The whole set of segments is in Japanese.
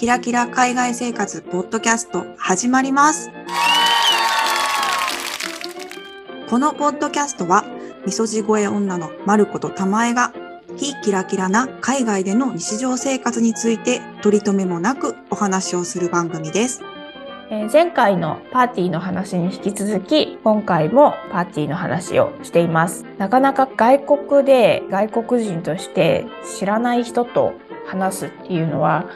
キラキラ海外生活ポッドキャスト始まります。このポッドキャストは、みそじ声女のまることたまえが、非キラキラな海外での日常生活について取り留めもなくお話をする番組です。え前回のパーティーの話に引き続き今回もパーティーの話をしていますなかなか外国で外国人として知らない人と話すっていうのは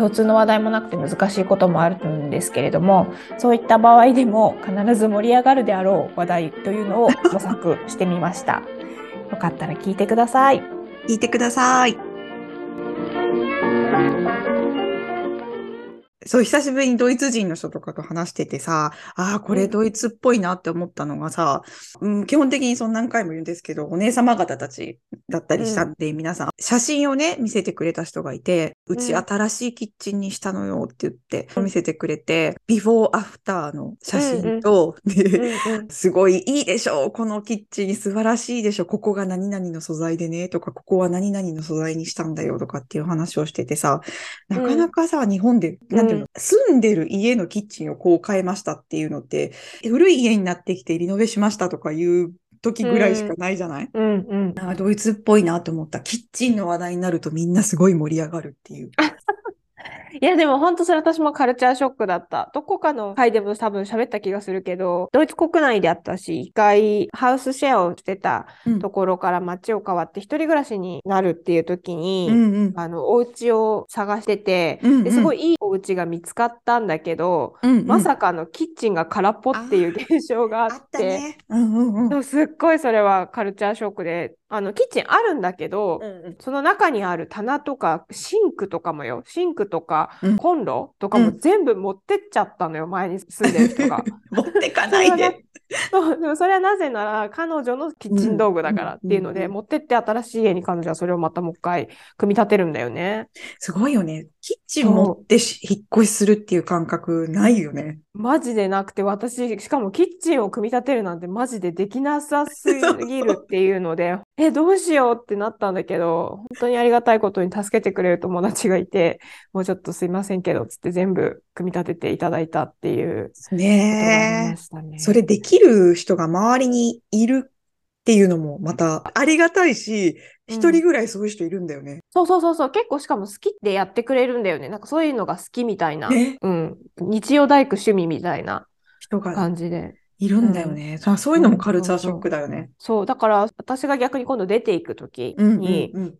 共通の話題もなくて難しいこともあるんですけれどもそういった場合でも必ず盛り上がるであろう話題というのを模索してみました よかったら聞いてください聞いてください。そう、久しぶりにドイツ人の人とかと話しててさ、ああ、これドイツっぽいなって思ったのがさ、うん、基本的にその何回も言うんですけど、お姉様方たちだったりしたんで、皆さん、写真をね、見せてくれた人がいて、うちうん新しいキッチンにしたのよって言って、うん。見せてくれて、ビフォーアフターの写真と、すごいいいでしょうこのキッチン素晴らしいでしょここが何々の素材でねとか、ここは何々の素材にしたんだよとかっていう話をしててさ、なかなかさ、日本で、うの、住んでる家のキッチンをこう変えましたっていうのって、古い家になってきてリノベしましたとかいう時ぐらいしかないじゃない、うんうんあードイツっぽいなと思った。キッチンの話題になるとみんなすごい盛り上がるっていう。いや、でも本当それ私もカルチャーショックだった。どこかの回でも多分喋った気がするけど、ドイツ国内であったし、一回ハウスシェアをしてたうんところから街を変わって一人暮らしになるっていう時に、うんうん。あの、お家を探してて、うんうんですごいいいお家が見つかったんだけど、うんうんまさかのキッチンが空っぽっていう現象があってた、ね。うんうんうん。そうすっごいそれはカルチャーショックで、あの、キッチンあるんだけど、その中にある棚とかシンクとかもよ、シンクとかうんコンロとかも全部持ってっちゃったのよ、前に住んでる人が。持ってかないで。そうでもそれはなぜなら彼女のキッチン道具だからっていうので、うんうんうん持ってって新しい家に彼女はそれをまたもう一回組み立てるんだよね。すごいよね。キッチン持ってし引っ越しするっていう感覚ないよね。マジでなくて私しかもキッチンを組み立てるなんてマジでできなさすぎるっていうので えどうしようってなったんだけど本当にありがたいことに助けてくれる友達がいてもうちょっとすいませんけどつって全部組み立てていただいたっていうことがありねえ。それできる人が周りにいるっていうのもまたありがたいし、うん。一人ぐらいそういう人いるんだよね。そうそうそうそう。結構しかも好きでやってくれるんだよね。なんかそういうのが好きみたいな、ね。うん、日曜大工趣味みたいな感じで。いるんだよね。さそういうのもカルチャーショックだよね。そう、だから私が逆に今度出ていくときうんうんに、うん。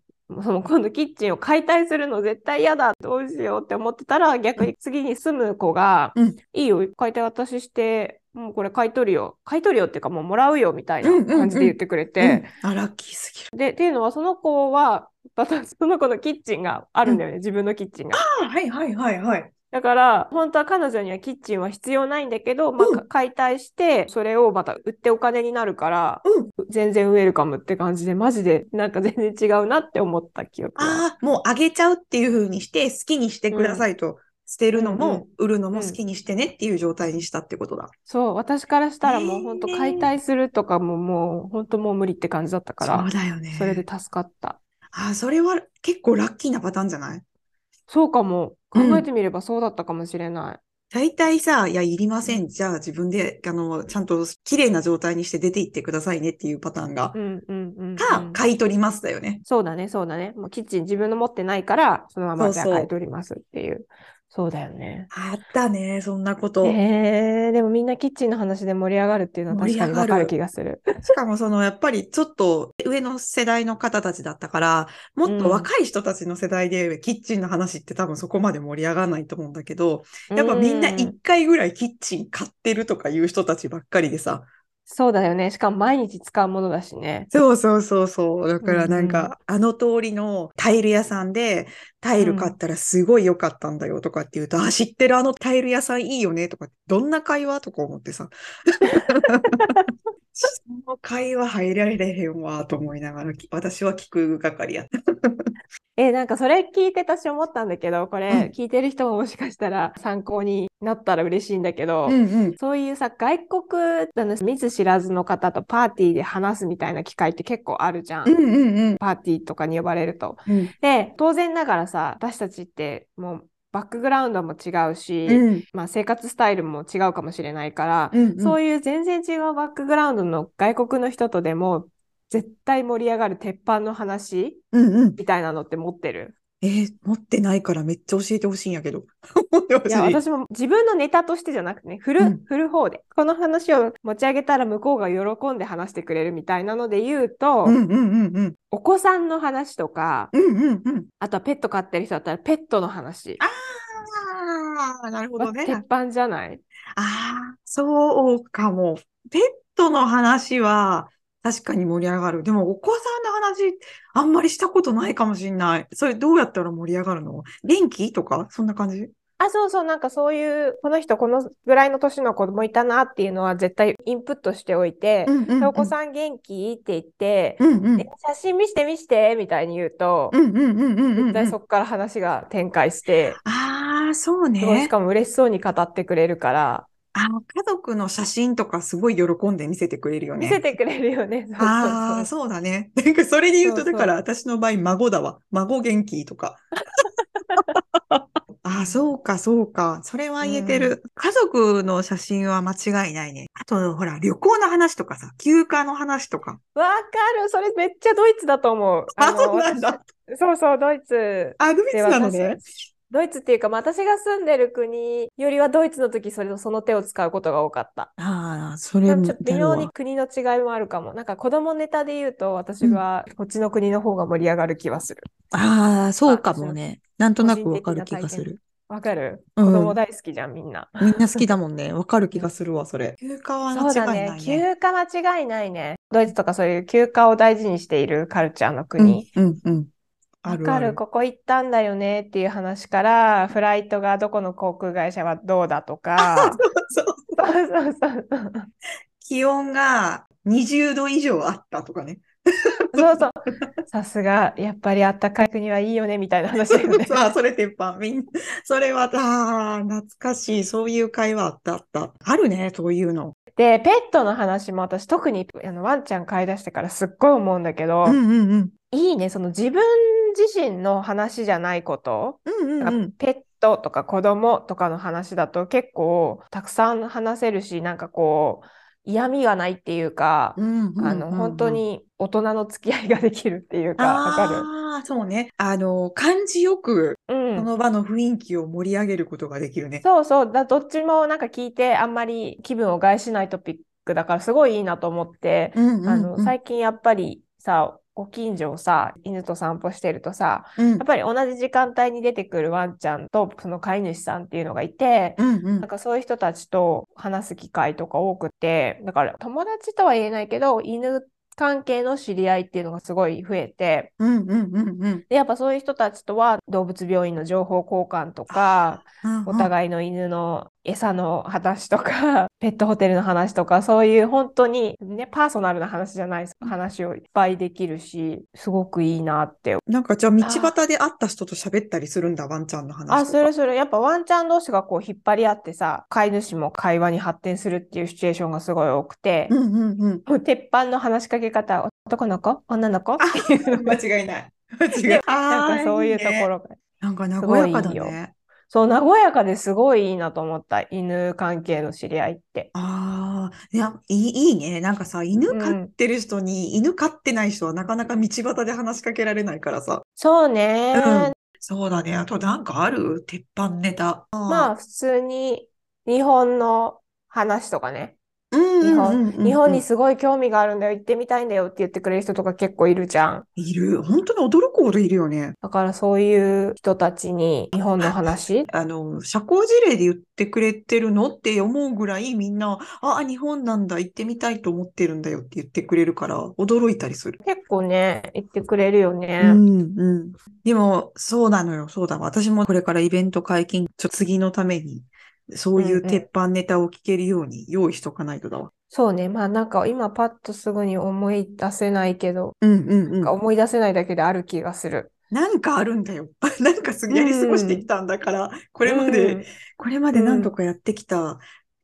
その今度キッチンを解体するの絶対嫌だ。どうしようって思ってたら逆に次に住む子が、うん。いいよ解体私してもうこれ買い取るよ。買い取るよっていうかもうもらうよみたいなうんうんうん。感じで言ってくれて、うん。あ、ラッキーすぎる。でっていうのはその子は私 その子のキッチンがあるんだよね、自分のキッチンが。あ、はいはいはいはい。だから本当は彼女にはキッチンは必要ないんだけど、まあうんか解体してそれをまた売ってお金になるから、うん。全然ウェルカムって感じでマジでなんか全然違うなって思った記憶がああ、もうあげちゃうっていう風にして好きにしてくださいと。捨てるのも売るのも好きにしてねっていう状態にしたってことだ。そう、私からしたらもう本当解体するとかももう本当もう無理って感じだったからそう、だよね。それで助かった。ああ、それは結構ラッキーなパターンじゃない？そうかも。考うんえてみればそうだったかもしれない。大体さ、いや、いりません。じゃあ自分で、あの、ちゃんと綺麗な状態にして出て行ってくださいねっていうパターンがう。んうんうん、かう、ん買い取りますだよね。そうだね、そうだね。もうキッチン自分の持ってないから、そのままそうそうじゃあ買い取りますっていう。そうだよね。あったね、そんなこと。えー、でもみんなキッチンの話で盛り上がるっていうのは確かにわかる気がする。しかもその、やっぱりちょっと上の世代の方たちだったから、もっと若い人たちの世代でキッチンの話って多分そこまで盛り上がらないと思うんだけど、やっぱみんなう一回ぐらいキッチン買ってるとかいう人たちばっかりでさ。そうだよね。しかも毎日使うものだしね。そうそうそうそう。だからなんうんか、あの通りのタイル屋さんで、タイル買ったらすごい良かったんだよとかって言うと、あ、知ってる？あのタイル屋さんいいよねとか、どんな会話とか思ってさ。その会話入られへんわと思いながら、き私は聞く係やった。え、なんかそれ聞いて私思ったんだけど、こうんれ聞いてる人ももしかしたら参考になったら嬉しいんだけど、うんうん。そういうさ、外国あの見ず知らずの方とパーティーで話すみたいな機会って結構あるじゃん。うんうんうん。パーティーとかに呼ばれると。うんで、当然ながらさ、私たちってもうバックグラウンドも違うし、うん。まあ、生活スタイルも違うかもしれないから、うんうんそういう全然違うバックグラウンドの外国の人とでも絶対盛り上がる鉄板の話。みたいなのって持ってる？えー持ってないからめっちゃ教えてほしいんやけど。いや、私も自分のネタとしてじゃなくてね、振る、うん振る方で。この話を持ち上げたら向こうが喜んで話してくれるみたいなので言うと、うんうんうんうん。お子さんの話とか、うんうんうん。あとはペット飼ってる人だったらペットの話ああ、なるほどはね。鉄板じゃない？ああ、そうかも。ペットの話は確かに盛り上がる。でもお子さんの話あんまりしたことないかもしんない。それどうやったら盛り上がるの？元気とか？そんな感じ？あ、そうそう、なんかそういう、この人このぐらいの年の子供いたなっていうのは絶対インプットしておいて、うんうんうんでお子さん元気？って言って、うんうん。え写真見して見してみたいに言うと。絶対そこから話が展開して、ああ、そうねし。かも嬉しそうに語ってくれるから、あの、家族の写真とかすごい喜んで見せてくれるよね。見せてくれるよね。ああ、そう。だね。なんかそれで言うと、だから私の場合、孫だわ。孫元気とか。ああ、そうか、そうか。それは言えてる。家族の写真は間違いないね。あと、ほら、旅行の話とかさ、休暇の話とか。わかる。それめっちゃドイツだと思う。あ、のそうなんだ。私そうそう、ドイツ。あ、ドイツでなのね。ドイツっていうか、まあ私が住んでる国よりはドイツの時それその手を使うことが多かった。ああ、それもちょっと微妙に国の違いもあるかも。なんか子供ネタで言うと私はこっちの国の方が盛り上がる気はする。ああ、そうかもね。なんとなくわかる気がする。わかる？うん子供大好きじゃん、みんな。みんな好きだもんね。わかる気がするわ、それ。休暇はそうだ間違いな。いね休ね。暇間違いないね。ドイツとかそういう休暇を大事にしているカルチャーの国。うん、うん、うん。あわかる。ここ行ったんだよねっていう話から、フライトがどこの航空会社はどうだとか。そうそうそうそうそう。気温が20度以上あったとかね。そうそう。さすが、やっぱりあったかい国はいいよね、みたいな話だよね。さあ、それ鉄板。みんな、それは、ああ、懐かしい。そういう会話あったあった。あるね、そういうの。で、ペットの話も私特にあのワンちゃん飼い出してからすっごい思うんだけど、うんうんうん。いいね、その自分自身の話じゃないこと、うんうんうん。ペットとか子供とかの話だと結構たくさん話せるし、なんかこう、嫌味がないっていうか、うんうんうんあの、本当。に大人の付き合いができるっていうか、わかる？ああ、そうね。あの、感じよく、うんその場の雰囲気を盛り上げることができるね。そうそう、だどっちもなんか聞いてあんまり気分を害しないトピックだからすごいいいなと思って、うんうんうんあの最近やっぱりさ、ご近所をさ、犬と散歩してるとさ、うん。やっぱり同じ時間帯に出てくるワンちゃんとその飼い主さんっていうのがいて、うんうん。なんかそういう人たちと話す機会とか多くて、だから友達とは言えないけど、犬関係の知り合いっていうのがすごい増えて、うんうんうんうん。で、やっぱそういう人たちとは動物病院の情報交換とか、うん。お互いの犬の餌の話とか、ペットホテルの話とか、そういう本当にね、パーソナルな話じゃない話をいっぱいできるし、すごくいいなって。なんかじゃあ道端で会った人と喋ったりするんだ、ワンちゃんの話。あ、するする。やっぱワンちゃん同士がこう引っ張り合ってさ、飼い主も会話に発展するっていうシチュエーションがすごい多くて、うんうんうん。もう鉄板の話しかけ方、男の子？女の子？っていうのが間違いない。間違いない。なんかそういうところ。ろが。なんか和やかだね。そう、和やかですごいいいなと思った。犬関係の知り合いって。ああ、いや、いい、ね。なんかさ、犬飼ってる人に、犬飼ってない人はなかなか道端で話しかけられないからさ。そうね。うんそうだね。あとなんかある？鉄板ネタ。まあ、普通に日本の話とかね。うん日本、日本にすごい興味があるんだよ、行ってみたいんだよって言ってくれる人とか結構いるじゃん。いる。本当に驚くほどいるよね。だからそういう人たちに日本の話？あの、社交辞令で言ってくれてるのって思うぐらいみんな、あ、日本なんだ、行ってみたいと思ってるんだよって言ってくれるから、驚いたりする。結構ね、言ってくれるよね。うんうん。でも、そうなのよ、そうだわ。私もこれからイベント解禁、ちょ、次のために、そういう鉄板ネタを聞けるように用意しとかないとだわ。そうね。まあなんか今パッとすぐに思い出せないけど、うんうんうんなんか。思い出せないだけである気がする。なんかあるんだよ。なんかすやり過ごしてきたんだから、これまで、うんこれまで何とかやってきた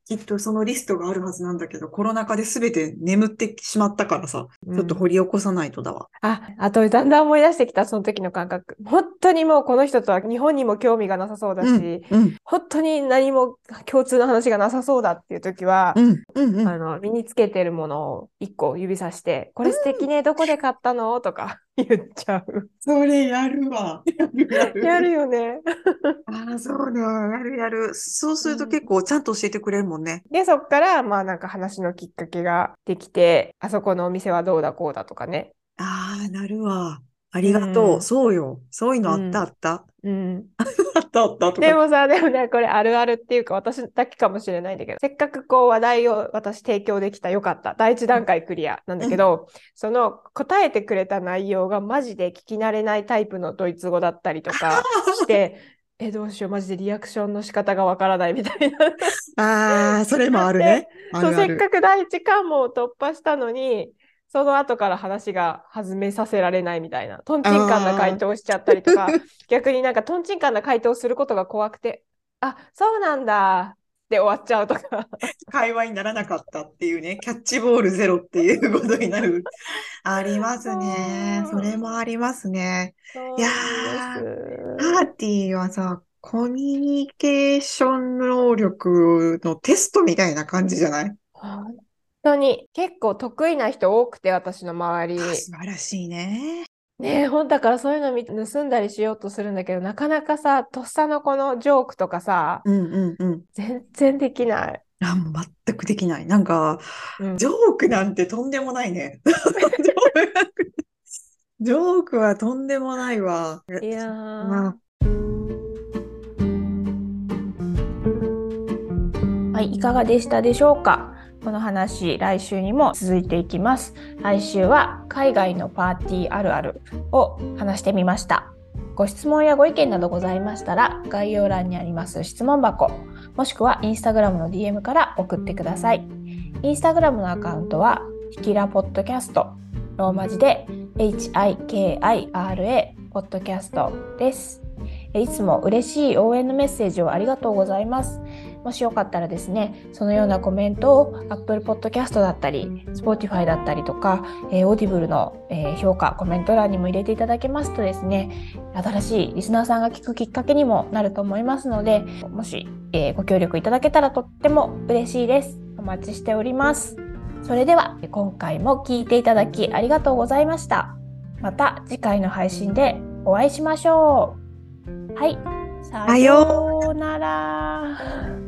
きっとそのリストがあるはずなんだけど、コロナ禍で全て眠ってしまったからさ、ちょっと掘り起こさないとだわ。あ、あとだんだん思い出してきた、その時の感覚。本当にもうこの人とは日本にも興味がなさそうだし、うん、うん、本当に何も共通の話がなさそうだっていう時は、うん、うん、うん。あの、身につけてるものを一個指さして、これ素敵ね、どこで買ったの？とか言っちゃう。それやるわ。やるよね。ああ、そうだ。やるやる。そうすると結構ちゃんと教えてくれるもんね。で、そっから、まあなんか話のきっかけができて、あそこのお店はどうだこうだとかね。ああ、なるわ。ありがとう。うんそうよ。そういうのあっうんたあった。うん。あった あったとか。でもさ、でもね、これあるあるっていうか私だけかもしれないんだけど、せっかくこう話題を私提供できたよかった。第一段階クリアなんだけど、その答えてくれた内容がマジで聞き慣れないタイプのドイツ語だったりとかして、え、どうしよう、マジでリアクションの仕方がわからないみたいな。ああ、それもあるね。あそう、るある。せっかく第一関門を突破したのに、その後から話が弾めさせられないみたいな、トンチンカンな回答しちゃったりとか、逆になんかトンチンカンな回答することが怖くて、あ、そうなんだって終わっちゃうとか。会話にならなかったっていうね、キャッチボールゼロっていうことになる。ありますね。それもありますね。いやパーティーはさ、コミュニケーション能力のテストみたいな感じじゃない？本当に結構得意な人多くて、私の周り。あ素晴らしいね。ねえ、ほんだからそういうの盗んだりしようとするんだけど、なかなかさ、とっさのこのジョークとかさ、うんうんうん。全然できない。あ、全くできない。なんか、うんジョークなんてとんでもないね。ジョークはとんでもないわ。いやーまあはい、いかがでしたでしょうか？この話、来週にも続いていきます。来週は海外のパーティーあるあるを話してみました。ご質問やご意見などございましたら、概要欄にあります質問箱、もしくはインスタグラムの DM から送ってください。インスタグラムのアカウントは、ひきらポッドキャスト、ローマ字で HIKIRA ポッドキャストです。いつも嬉しい応援のメッセージをありがとうございます。もしよかったらですね、そのようなコメントを Apple Podcast だったり、Spotify だったりとか、えー、Audible の、え評価、コメント欄にも入れていただけますとですね、新しいリスナーさんが聞くきっかけにもなると思いますので、もし、えご協力いただけたらとっても嬉しいです。お待ちしております。それでは、今回も聞いていただきありがとうございました。また次回の配信でお会いしましょう。はい。さようなら。